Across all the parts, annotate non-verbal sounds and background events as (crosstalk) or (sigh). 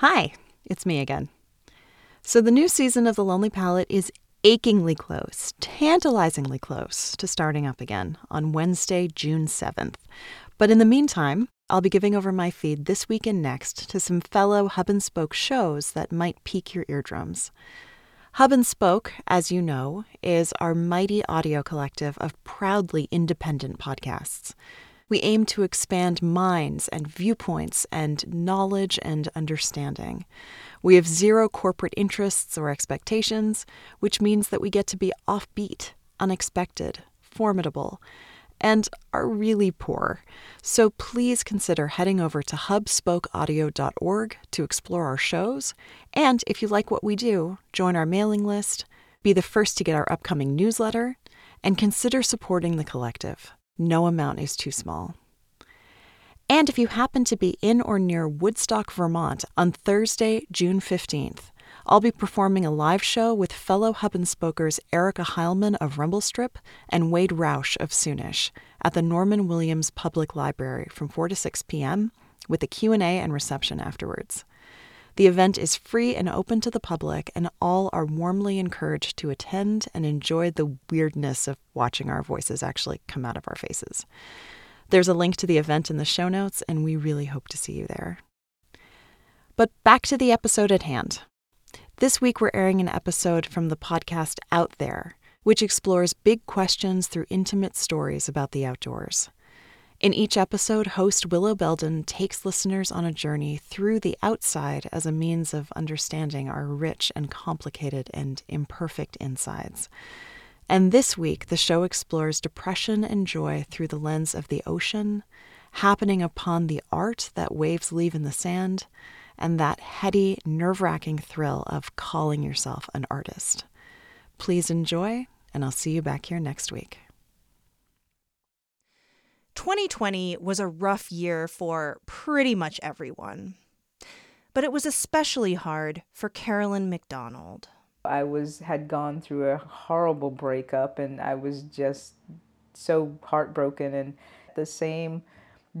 Hi, it's me again. So, the new season of The Lonely Palette is achingly close, tantalizingly close to starting up again on Wednesday, June 7th. But in the meantime, I'll be giving over my feed this week and next to some fellow Hub and Spoke shows that might pique your eardrums. Hub and Spoke, as you know, is our mighty audio collective of proudly independent podcasts. We aim to expand minds and viewpoints and knowledge and understanding. We have zero corporate interests or expectations, which means that we get to be offbeat, unexpected, formidable, and are really poor. So please consider heading over to hubspokeaudio.org to explore our shows. And if you like what we do, join our mailing list, be the first to get our upcoming newsletter, and consider supporting the collective. No amount is too small. And if you happen to be in or near Woodstock, Vermont on Thursday, June 15th, I'll be performing a live show with fellow Hub and Spokers Erica Heilman of Rumblestrip and Wade Roush of Soonish at the Norman Williams Public Library from 4 to 6 p.m. with a Q&A and reception afterwards. The event is free and open to the public, and all are warmly encouraged to attend and enjoy the weirdness of watching our voices actually come out of our faces. There's a link to the event in the show notes, and we really hope to see you there. But back to the episode at hand. This week, we're airing an episode from the podcast Out There, which explores big questions through intimate stories about the outdoors. In each episode, host Willow Belden takes listeners on a journey through the outside as a means of understanding our rich and complicated and imperfect insides. And this week, the show explores depression and joy through the lens of the ocean, happening upon the art that waves leave in the sand, and that heady, nerve wracking thrill of calling yourself an artist. Please enjoy, and I'll see you back here next week. 2020 was a rough year for pretty much everyone. But it was especially hard for Carolyn McDonald. I was had gone through a horrible breakup and I was just so heartbroken and the same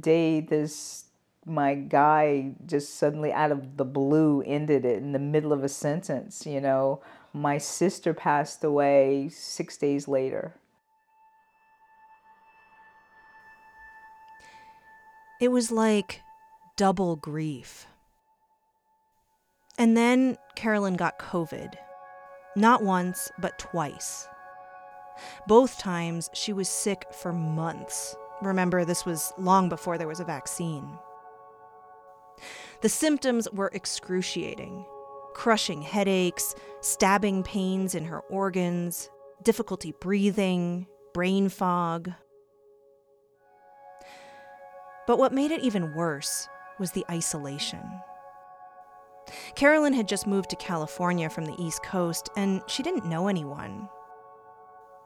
day this my guy just suddenly out of the blue ended it in the middle of a sentence, you know. My sister passed away 6 days later. It was like double grief. And then Carolyn got COVID. Not once, but twice. Both times she was sick for months. Remember, this was long before there was a vaccine. The symptoms were excruciating crushing headaches, stabbing pains in her organs, difficulty breathing, brain fog, but what made it even worse was the isolation. Carolyn had just moved to California from the East Coast, and she didn't know anyone.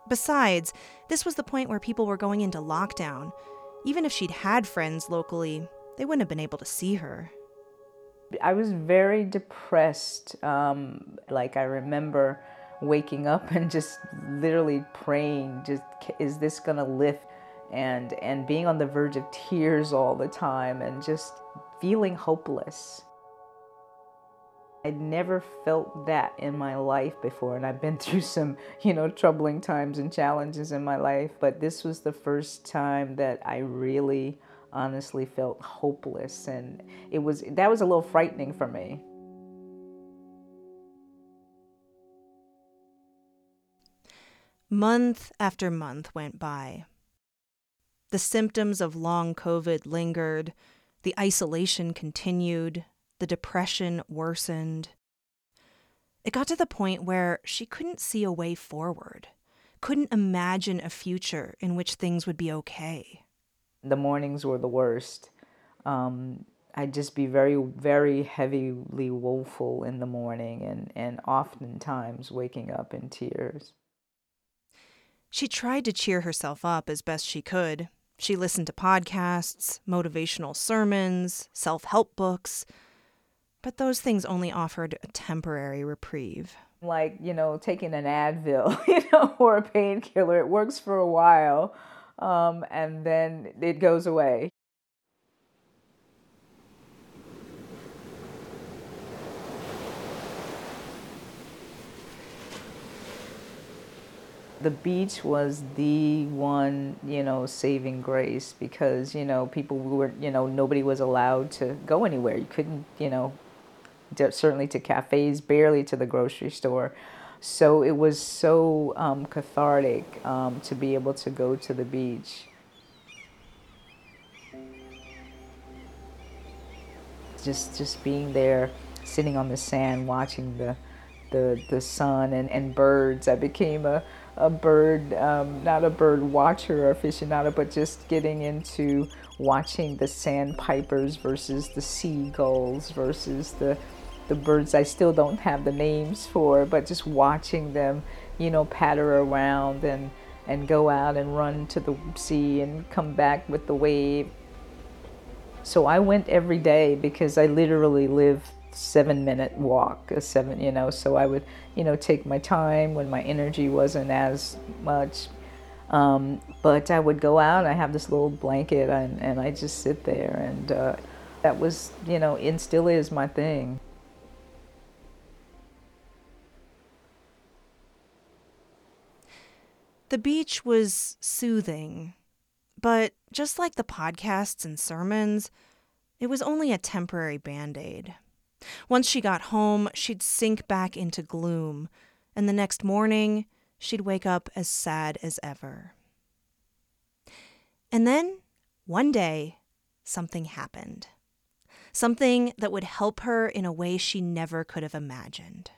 Besides, this was the point where people were going into lockdown. Even if she'd had friends locally, they wouldn't have been able to see her. I was very depressed. Um, like, I remember waking up and just literally praying, just, is this going to lift? And and being on the verge of tears all the time and just feeling hopeless. I'd never felt that in my life before and I've been (laughs) through some, you know, troubling times and challenges in my life, but this was the first time that I really honestly felt hopeless and it was that was a little frightening for me. Month after month went by. The symptoms of long COVID lingered, the isolation continued, the depression worsened. It got to the point where she couldn't see a way forward, couldn't imagine a future in which things would be okay. The mornings were the worst. Um, I'd just be very, very heavily woeful in the morning and, and oftentimes waking up in tears. She tried to cheer herself up as best she could, she listened to podcasts, motivational sermons, self help books, but those things only offered a temporary reprieve. Like, you know, taking an Advil, (laughs) you know, or a painkiller, it works for a while um, and then it goes away. The beach was the one, you know, saving grace because, you know, people were, you know, nobody was allowed to go anywhere. You couldn't, you know, certainly to cafes, barely to the grocery store. So it was so um, cathartic um, to be able to go to the beach. Just, just being there, sitting on the sand, watching the, the, the sun and, and birds. I became a, a bird, um, not a bird watcher or aficionado, but just getting into watching the sandpipers versus the seagulls versus the the birds I still don't have the names for, but just watching them, you know, patter around and and go out and run to the sea and come back with the wave. So I went every day because I literally live seven minute walk, a seven, you know, so I would, you know, take my time when my energy wasn't as much. Um, but I would go out, I have this little blanket and, and I just sit there and uh, that was, you know, and still is my thing. The beach was soothing, but just like the podcasts and sermons, it was only a temporary band aid. Once she got home, she'd sink back into gloom, and the next morning, she'd wake up as sad as ever. And then, one day, something happened. Something that would help her in a way she never could have imagined.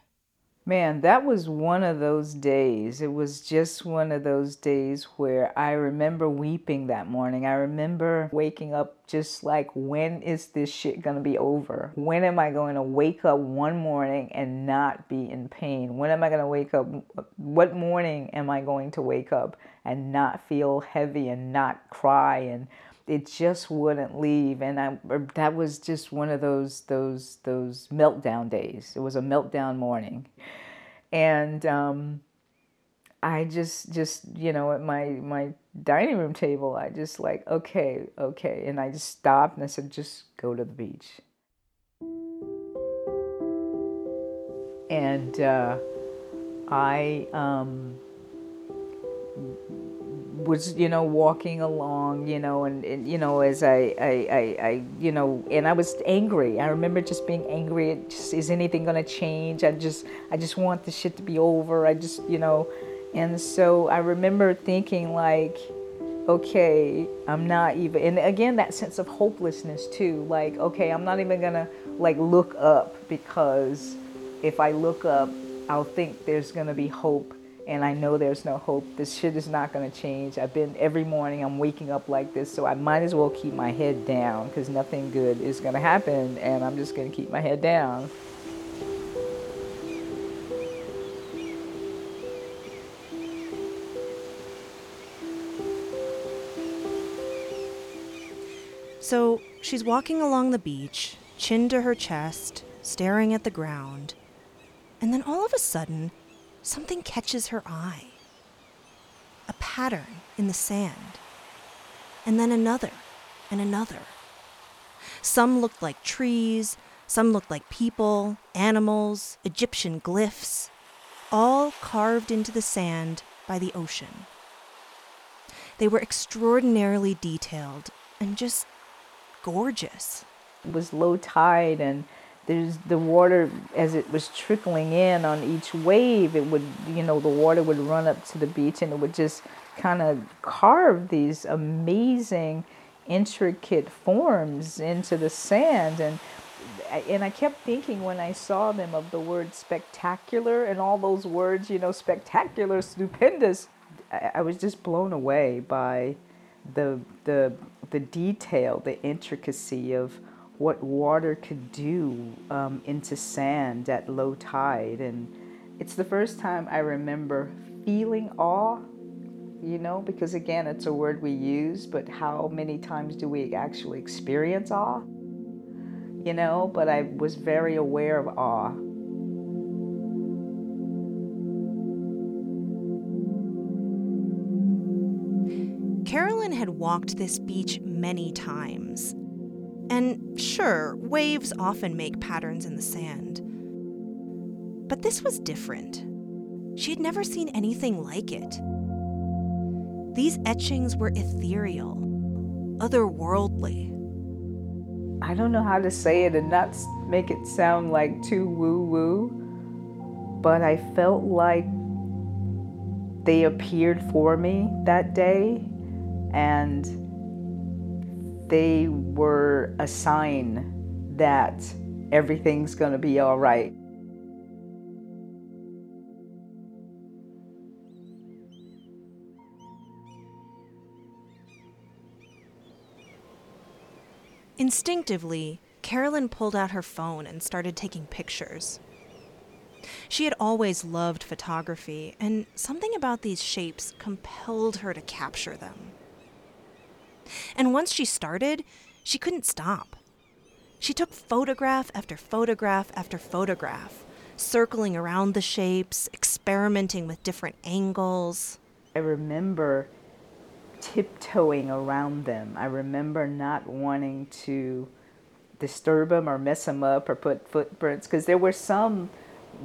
Man, that was one of those days. It was just one of those days where I remember weeping that morning. I remember waking up just like, when is this shit gonna be over? When am I going to wake up one morning and not be in pain? When am I gonna wake up? What morning am I going to wake up and not feel heavy and not cry and it just wouldn't leave and I that was just one of those those those meltdown days. It was a meltdown morning. And um, I just just you know at my my dining room table I just like okay, okay and I just stopped and I said just go to the beach. And uh, I um, was you know walking along you know and, and you know as I, I, I, I, you know and I was angry. I remember just being angry. Just, is anything gonna change? I just I just want this shit to be over. I just you know and so I remember thinking like okay I'm not even and again that sense of hopelessness too. Like okay I'm not even gonna like look up because if I look up I'll think there's gonna be hope and I know there's no hope. This shit is not going to change. I've been every morning, I'm waking up like this, so I might as well keep my head down because nothing good is going to happen, and I'm just going to keep my head down. So she's walking along the beach, chin to her chest, staring at the ground. And then all of a sudden, something catches her eye a pattern in the sand, and then another and another. Some looked like trees, some looked like people, animals, Egyptian glyphs, all carved into the sand by the ocean. They were extraordinarily detailed and just gorgeous. It was low tide and there's the water as it was trickling in on each wave it would you know the water would run up to the beach and it would just kind of carve these amazing intricate forms into the sand and and I kept thinking when I saw them of the word spectacular and all those words, you know, spectacular, stupendous. I, was just blown away by the the the detail, the intricacy of what water could do um, into sand at low tide. And it's the first time I remember feeling awe, you know, because again, it's a word we use, but how many times do we actually experience awe? You know, but I was very aware of awe. Carolyn had walked this beach many times and sure, waves often make patterns in the sand. But this was different. She had never seen anything like it. These etchings were ethereal, otherworldly. I don't know how to say it and not make it sound like too woo woo, but I felt like they appeared for me that day and they were a sign that everything's going to be all right. Instinctively, Carolyn pulled out her phone and started taking pictures. She had always loved photography, and something about these shapes compelled her to capture them. And once she started, she couldn't stop. She took photograph after photograph after photograph, circling around the shapes, experimenting with different angles. I remember tiptoeing around them. I remember not wanting to disturb them or mess them up or put footprints because there were some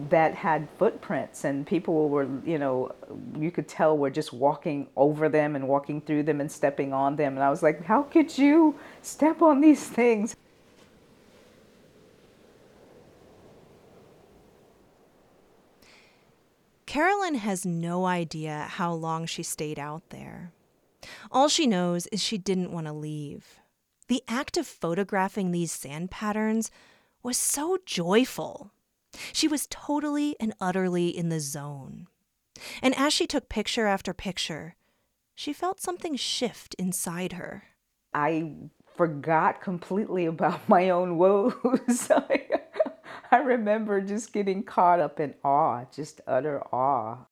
that had footprints and people were you know you could tell were just walking over them and walking through them and stepping on them and i was like how could you step on these things Carolyn has no idea how long she stayed out there. All she knows is she didn't want to leave. The act of photographing these sand patterns was so joyful. She was totally and utterly in the zone. And as she took picture after picture, she felt something shift inside her. I forgot completely about (laughs) my own woes. (laughs) I remember just getting caught up in awe, just utter awe.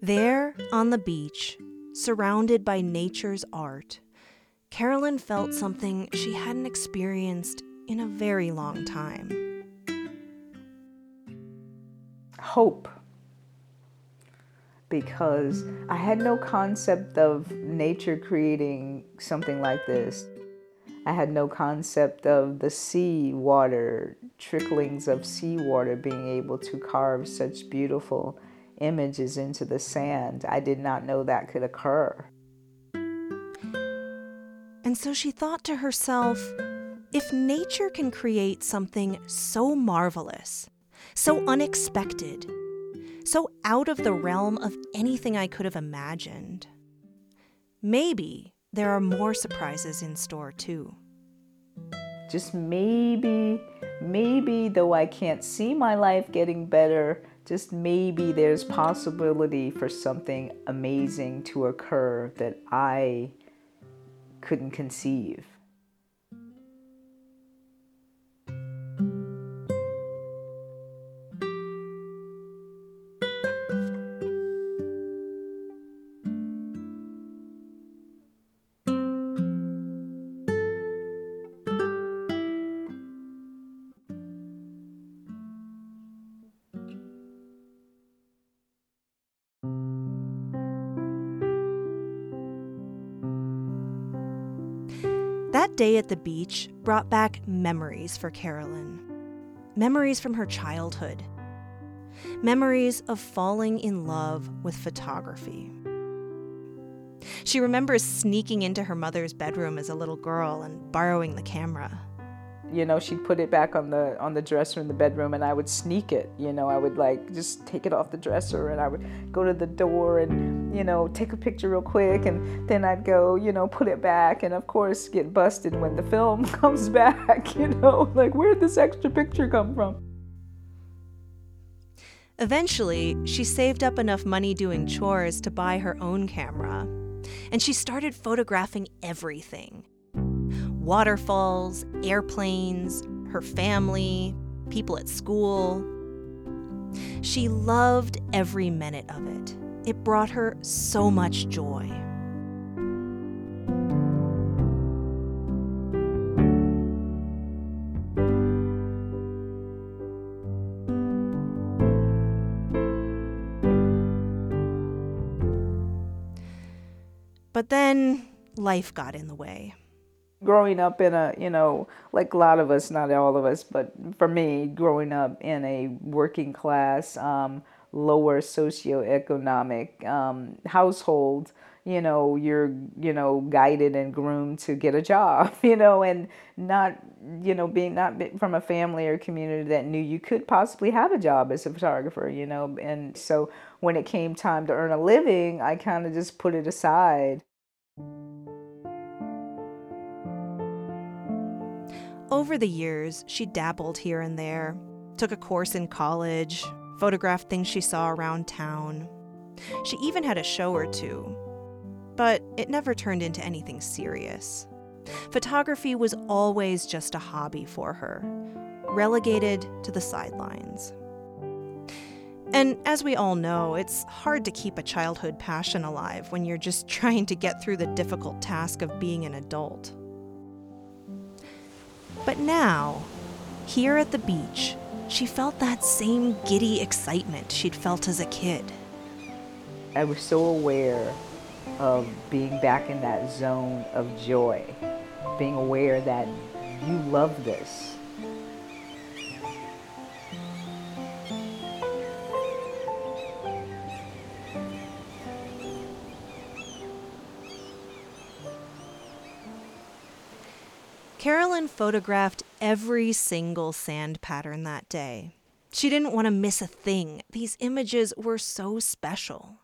There on the beach, surrounded by nature's art, Carolyn felt something she hadn't experienced in a very long time. Hope because I had no concept of nature creating something like this. I had no concept of the sea water, tricklings of seawater being able to carve such beautiful images into the sand. I did not know that could occur. And so she thought to herself if nature can create something so marvelous, so unexpected, so out of the realm of anything I could have imagined. Maybe there are more surprises in store too. Just maybe, maybe though I can't see my life getting better, just maybe there's possibility for something amazing to occur that I couldn't conceive. Day at the beach brought back memories for Carolyn. Memories from her childhood. Memories of falling in love with photography. She remembers sneaking into her mother's bedroom as a little girl and borrowing the camera you know she'd put it back on the on the dresser in the bedroom and i would sneak it you know i would like just take it off the dresser and i would go to the door and you know take a picture real quick and then i'd go you know put it back and of course get busted when the film (laughs) comes back you know (laughs) like where'd this extra picture come from Eventually, she saved up enough money doing chores to buy her own camera, and she started photographing everything waterfalls, airplanes, her family, people at school. She loved every minute of it. It brought her so much joy. But then life got in the way. growing up in a, you know, like a lot of us, not all of us, but for me, growing up in a working class, um, lower socioeconomic um, household, you know, you're, you know, guided and groomed to get a job, (laughs) you know, and not, you know, being not from a family or community that knew you could possibly have a job as a photographer, you know. And so when it came time to earn a living, I kind of just put it aside. Over the years, she dabbled here and there, took a course in college, photographed things she saw around town. She even had a show or two, but it never turned into anything serious. Photography was always just a hobby for her, relegated to the sidelines. And as we all know, it's hard to keep a childhood passion alive when you're just (laughs) trying to get through the difficult task of being an adult. But now, here at the beach, she felt that same giddy excitement she'd felt as a kid. I was so aware of being back in that zone of joy, being aware that you love this. Carolyn photographed every single sand pattern that day. She didn't want to miss a thing. These images were so special.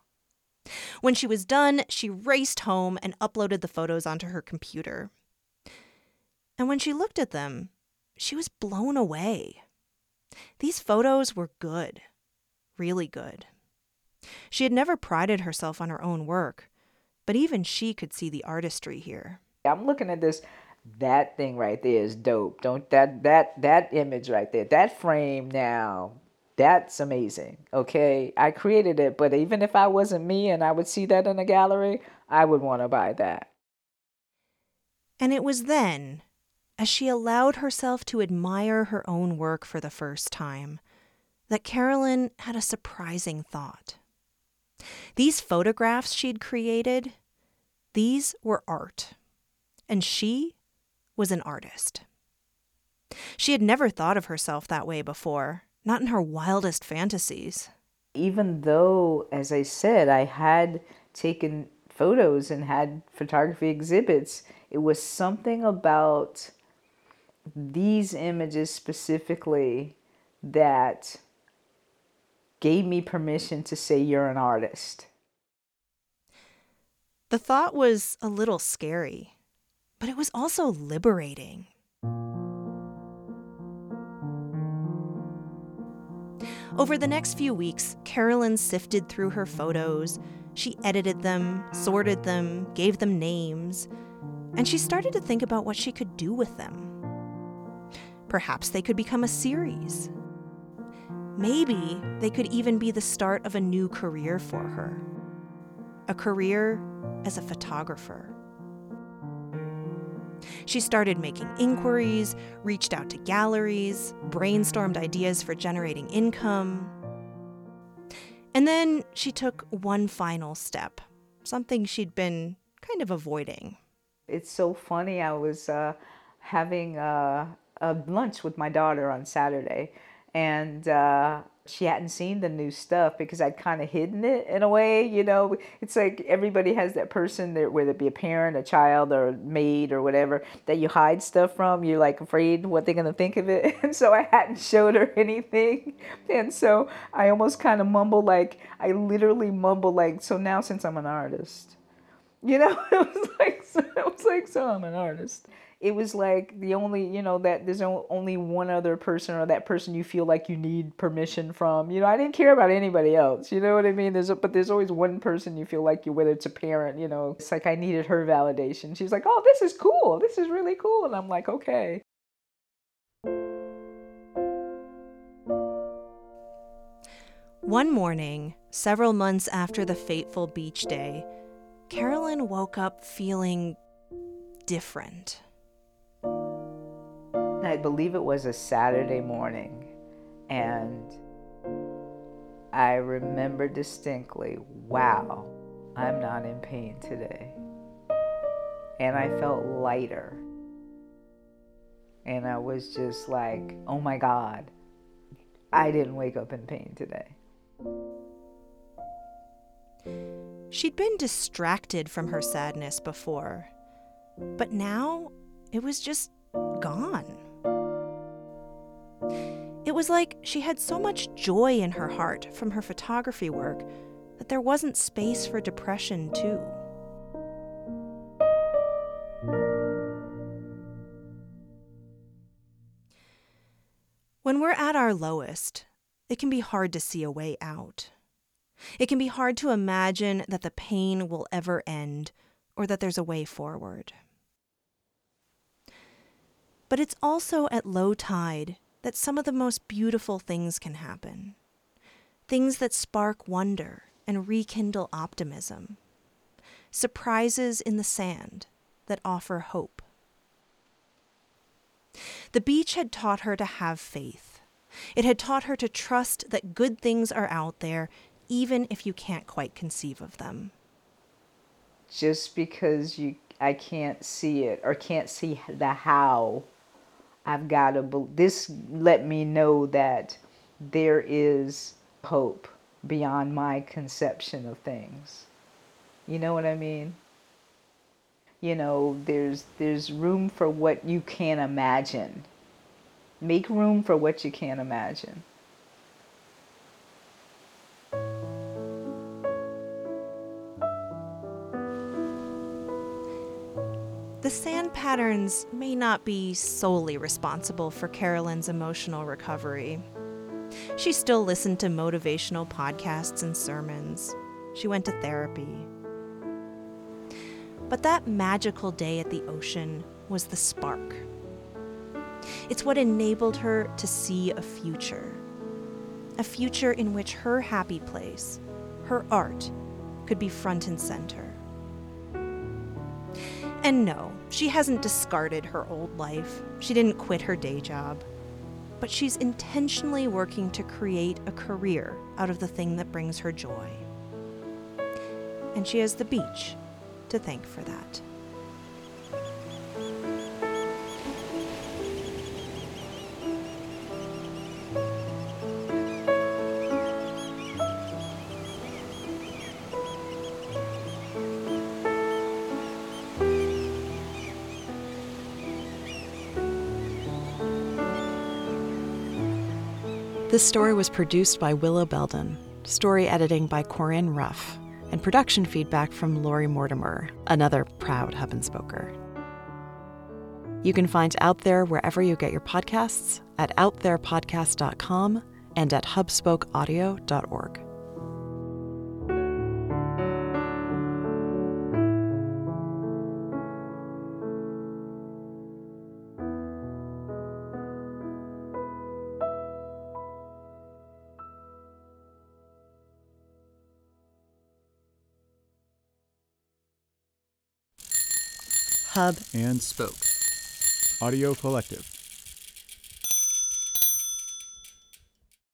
When she was done, she raced home and uploaded the photos onto her computer. And when she looked at them, she was blown away. These photos were good, really good. She had never prided herself on her own work, but even she could see the artistry here. I'm looking at this that thing right there is dope. Don't that that that image right there, that frame now, that's amazing. Okay, I created it, but even if I wasn't me and I would see that in a gallery, I would want to buy that. And it was then, as she allowed herself to admire her own work for the first time, that Carolyn had a surprising thought. These photographs she'd created, these were art. And she was an artist. She had never thought of herself that way before, not in her wildest fantasies. Even though, as I said, I had taken photos and had photography exhibits, it was something about these images specifically that gave me permission to say you're an artist. The thought was a little scary but it was also liberating. Over the next few weeks, Carolyn sifted through her photos. She edited them, sorted them, gave them names, and she started to think about what she could do with them. Perhaps they could become a series. Maybe they could even be the start of a new career for her a career as a photographer. She started making inquiries, reached out to galleries, brainstormed ideas for generating income. And then she took one final step, something she'd been kind of avoiding. It's so funny. I was uh, having uh, a lunch with my daughter on Saturday, and uh, she hadn't seen the new stuff because I'd kind of hidden it in a way, you know. It's like everybody has that person that whether it be a parent, a child, or a maid or whatever that you hide stuff from. You're like afraid what they're gonna think of it, (laughs) and so I hadn't showed her anything, and so I almost kind of mumble like I literally mumble like so now since I'm an artist, you know, (laughs) it was like so, it was like so I'm an artist. It was like the only you know that there's only one other person or that person you feel like you need permission from. You know i didn't care about anybody else. You know what i mean? There's a, but there's always one person you feel like you whether it's a parent you know it's like i needed her validation. She's like oh this is cool. This is really cool. And i'm like okay. One morning several months after the fateful beach day carolyn woke up feeling different I believe it was a Saturday morning, and I remember distinctly, wow, I'm not in pain today. And I felt lighter. And I was just like, oh my God, I didn't wake up in pain today. She'd been distracted from her sadness before, but now it was just gone. It was like she had so much joy in her heart from her photography work that there wasn't space for depression, too. When we're at our lowest, it can be hard to see a way out. It can be hard to imagine that the pain will ever end or that there's a way forward. But it's also at low tide that some of the most beautiful things can happen. Things that spark wonder and rekindle optimism. Surprises in the sand that offer hope. The beach had taught her to have faith. It had taught her to trust that good things are out there, even if you can't quite conceive of them. Just because you I can't see it or can't see the how, I've got to this let me know that there is hope beyond my conception of things. You know what I mean? You know, there's there's room for what you can't imagine. Make room for what you can't imagine. Patterns may not be solely responsible for Carolyn's emotional recovery. She still listened to motivational podcasts and sermons. She went to therapy. But that magical day at the ocean was the spark. It's what enabled her to see a future. A future in which her happy place, her art, could be front and center. And no, she hasn't discarded her old life. She didn't quit her day job. But she's intentionally working to create a career out of the thing that brings her joy. And she has the beach to thank for that. This story was produced by Willow Belden, story editing by Corinne Ruff, and production feedback from Lori Mortimer, another proud hub and spoker. You can find Out There wherever you get your podcasts, at outtherepodcast.com, and at hubspokeaudio.org. Hub and Spoke. Audio Collective.